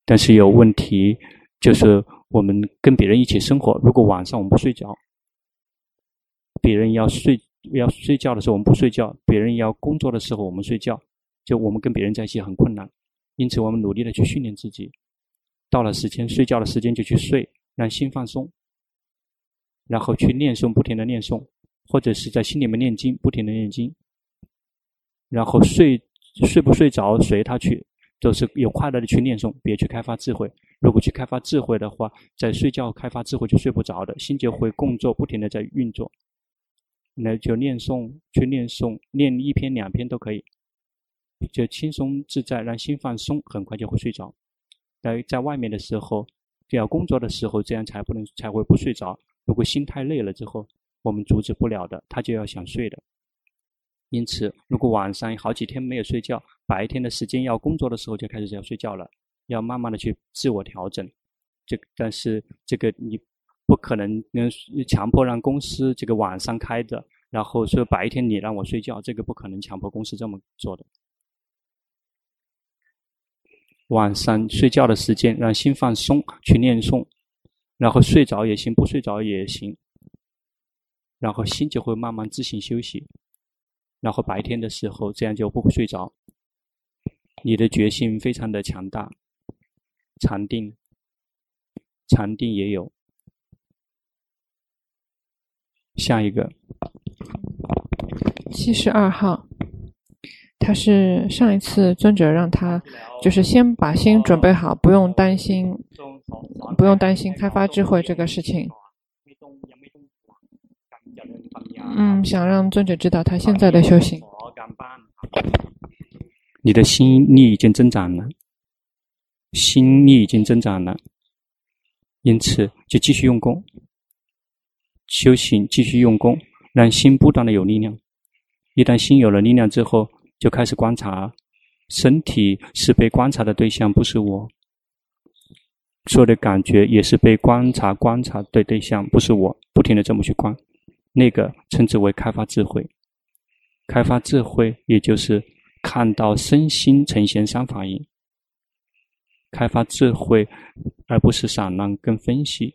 但是有问题。就是我们跟别人一起生活，如果晚上我们不睡觉，别人要睡要睡觉的时候我们不睡觉，别人要工作的时候我们睡觉，就我们跟别人在一起很困难。因此，我们努力的去训练自己，到了时间睡觉的时间就去睡，让心放松，然后去念诵，不停的念诵，或者是在心里面念经，不停的念经，然后睡睡不睡着随他去，就是有快乐的去念诵，别去开发智慧。如果去开发智慧的话，在睡觉开发智慧就睡不着的，心就会工作，不停的在运作。那就念诵，去念诵，念一篇两篇都可以，就轻松自在，让心放松，很快就会睡着。在在外面的时候，就要工作的时候，这样才不能才会不睡着。如果心太累了之后，我们阻止不了的，他就要想睡的。因此，如果晚上好几天没有睡觉，白天的时间要工作的时候就开始要睡觉了，要慢慢的去自我调整。这但是这个你。不可能能强迫让公司这个晚上开着，然后说白天你让我睡觉，这个不可能强迫公司这么做的。晚上睡觉的时间让心放松，去念诵，然后睡着也行，不睡着也行，然后心就会慢慢自行休息。然后白天的时候这样就不会睡着。你的决心非常的强大，禅定，禅定也有。下一个，七十二号，他是上一次尊者让他，就是先把心准备好，不用担心，不用担心开发智慧这个事情。嗯，想让尊者知道他现在的修行。你的心力已经增长了，心力已经增长了，因此就继续用功。修行，继续用功，让心不断的有力量。一旦心有了力量之后，就开始观察。身体是被观察的对象，不是我。所有的感觉也是被观察、观察的对象，不是我。不停的这么去观，那个称之为开发智慧。开发智慧，也就是看到身心呈现三法印。开发智慧，而不是散乱跟分析。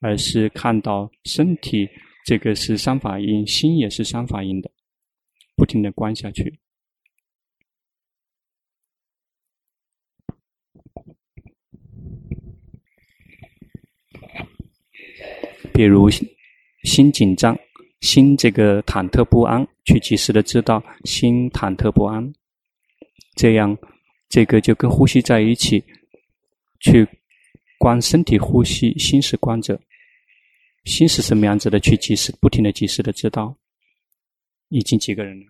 而是看到身体这个是三法印，心也是三法印的，不停的观下去。比如心紧张，心这个忐忑不安，去及时的知道心忐忑不安，这样这个就跟呼吸在一起，去观身体呼吸，心是观者。心是什么样子的？去及时、不停的、及时的知道。已经几个人了？